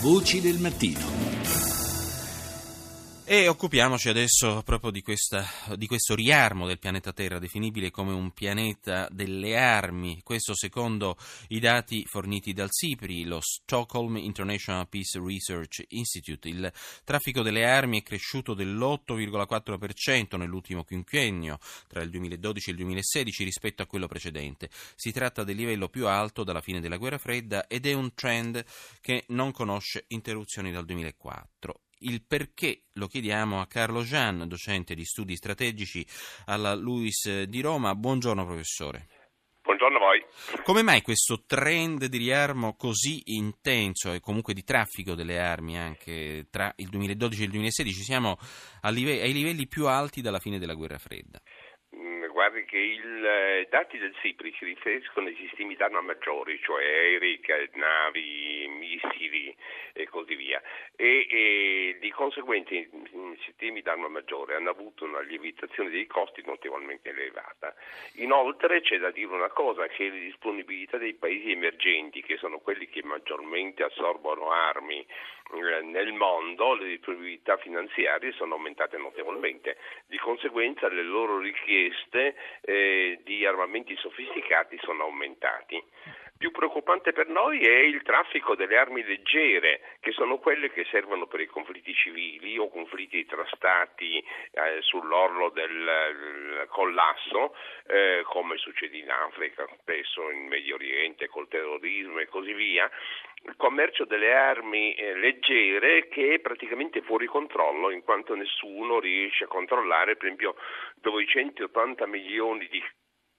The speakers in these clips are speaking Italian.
Voci del mattino. E occupiamoci adesso proprio di, questa, di, questo riarmo del pianeta Terra, definibile come un pianeta delle armi. Questo secondo i dati forniti dal SIPRI, lo Stockholm International Peace Research Institute. Il traffico delle armi è cresciuto dell'8,4% nell'ultimo quinquennio, tra il 2012 e il 2016, rispetto a quello precedente. Si tratta del livello più alto dalla fine della guerra fredda ed è un trend che non conosce interruzioni dal 2004. Il perché lo chiediamo a Carlo Gian, docente di studi strategici alla LUIS di Roma. Buongiorno professore. Buongiorno a voi. Come mai questo trend di riarmo così intenso e comunque di traffico delle armi anche tra il 2012 e il 2016? Siamo ai livelli più alti dalla fine della guerra fredda guardi che i eh, dati del SIPRI si riferiscono ai sistemi d'arma maggiori, cioè aerei, navi, missili e così via. E, e di conseguenza i sistemi d'arma maggiore hanno avuto una lievitazione dei costi notevolmente elevata. Inoltre c'è da dire una cosa, che le disponibilità dei paesi emergenti, che sono quelli che maggiormente assorbono armi nel mondo, le disponibilità finanziarie sono aumentate notevolmente. Di conseguenza le loro richieste eh, di armamenti sofisticati sono aumentati. Più preoccupante per noi è il traffico delle armi leggere, che sono quelle che servono per i conflitti civili o conflitti tra stati eh, sull'orlo del collasso, eh, come succede in Africa, spesso in Medio Oriente col terrorismo e così via. Il commercio delle armi eh, leggere che è praticamente fuori controllo in quanto nessuno riesce a controllare, per esempio, dove i 180 milioni di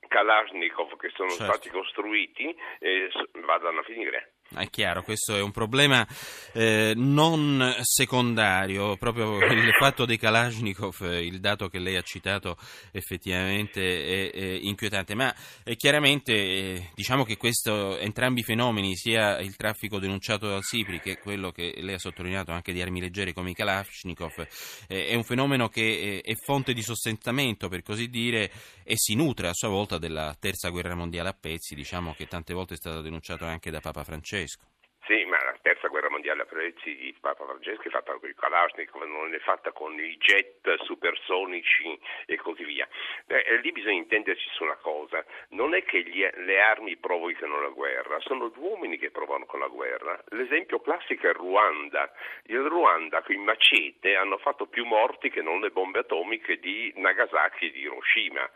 Kalashnikov che sono certo. stati costruiti eh, vadano a finire. È chiaro, questo è un problema eh, non secondario, proprio il fatto dei Kalashnikov, il dato che lei ha citato effettivamente è, è inquietante, ma eh, chiaramente eh, diciamo che questo, entrambi i fenomeni, sia il traffico denunciato dal SIPRI che quello che lei ha sottolineato anche di armi leggere come i Kalashnikov, eh, è un fenomeno che eh, è fonte di sostentamento per così dire e si nutre a sua volta della terza guerra mondiale a pezzi, diciamo che tante volte è stato denunciato anche da Papa Francesco. Francesco. Sì, ma la terza guerra mondiale a prezzi di Papa Francesco è fatta con i Kalashnikov, non è fatta con i jet supersonici e così via. Eh, lì bisogna intenderci su una cosa, non è che gli, le armi provochino la guerra, sono gli uomini che provocano la guerra. L'esempio classico è Ruanda. Il Ruanda con i macete hanno fatto più morti che non le bombe atomiche di Nagasaki e di Hiroshima.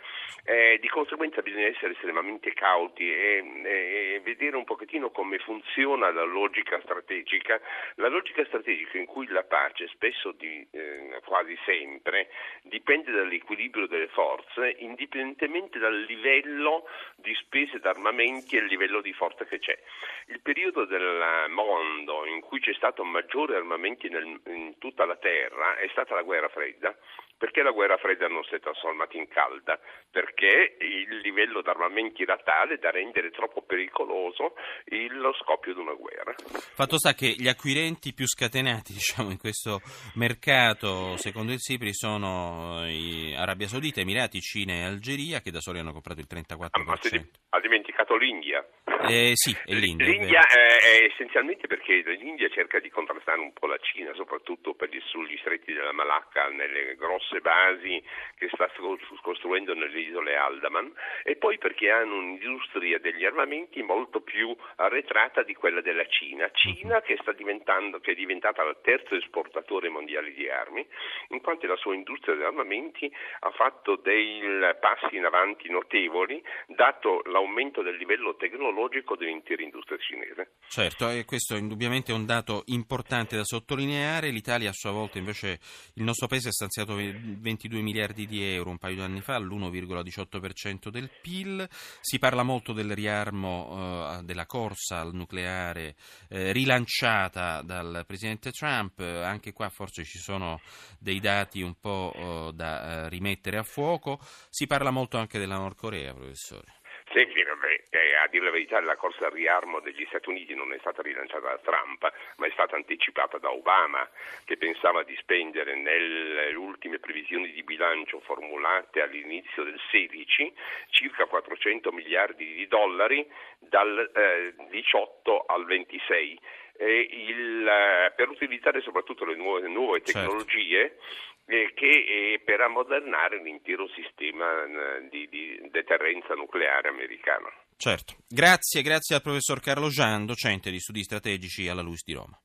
Eh, di conseguenza bisogna essere estremamente cauti e, e vedere un pochettino come funziona la logica strategica, la logica strategica in cui la pace spesso di, eh, quasi sempre dipende dall'equilibrio delle forze, indipendentemente dal livello di spese d'armamenti e il livello di forza che c'è. Il periodo del mondo in cui c'è stato maggiore armamenti nel, in tutta la Terra è stata la guerra fredda, perché la guerra fredda non si è trasformata in calda? Perché il livello d'armamenti era tale da rendere troppo pericoloso lo scoppio di una guerra. Fatto sta che gli acquirenti più scatenati diciamo, in questo mercato, secondo il SIPRI, sono Arabia Saudita, Emirati, Cina e Algeria, che da soli hanno comprato il 34%. Ah, ma ha dimenticato l'India. Eh, sì, è l'India. L'India è, è, essenzialmente perché l'India cerca di contrastare un po' la Cina, soprattutto per gli, sugli stretti della Malacca, nelle grosse basi che sta costruendo nelle isole Aldaman, e poi perché hanno un'industria degli armamenti molto più arretrata di quella della Cina. Cina che, che è diventata il terzo esportatore mondiale di armi, in quanto la sua industria degli armamenti ha fatto dei passi in avanti notevoli, dato l'aumento del livello tecnologico dell'intera industria cinese. Certo, e questo indubbiamente è un dato importante da sottolineare. L'Italia a sua volta invece, il nostro paese ha stanziato 22 miliardi di euro un paio di anni fa, l'1,18% del PIL. Si parla molto del riarmo eh, della corsa al nucleare eh, rilanciata dal Presidente Trump. Anche qua forse ci sono dei dati un po' eh, da eh, rimettere a fuoco. Si parla molto anche della Nord Corea, professore. Sì, eh, a dire la verità la corsa al riarmo degli Stati Uniti non è stata rilanciata da Trump, ma è stata anticipata da Obama, che pensava di spendere nelle ultime previsioni di bilancio formulate all'inizio del 16 circa 400 miliardi di dollari dal eh, 18 al 26 eh, il, per utilizzare soprattutto le nuove, nuove Certo. tecnologie eh, che, eh, per ammodernare l'intero sistema eh, di, di deterrenza nucleare americano. Certo. Grazie, grazie al professor Carlo Gian, docente di studi strategici alla LUIS di Roma.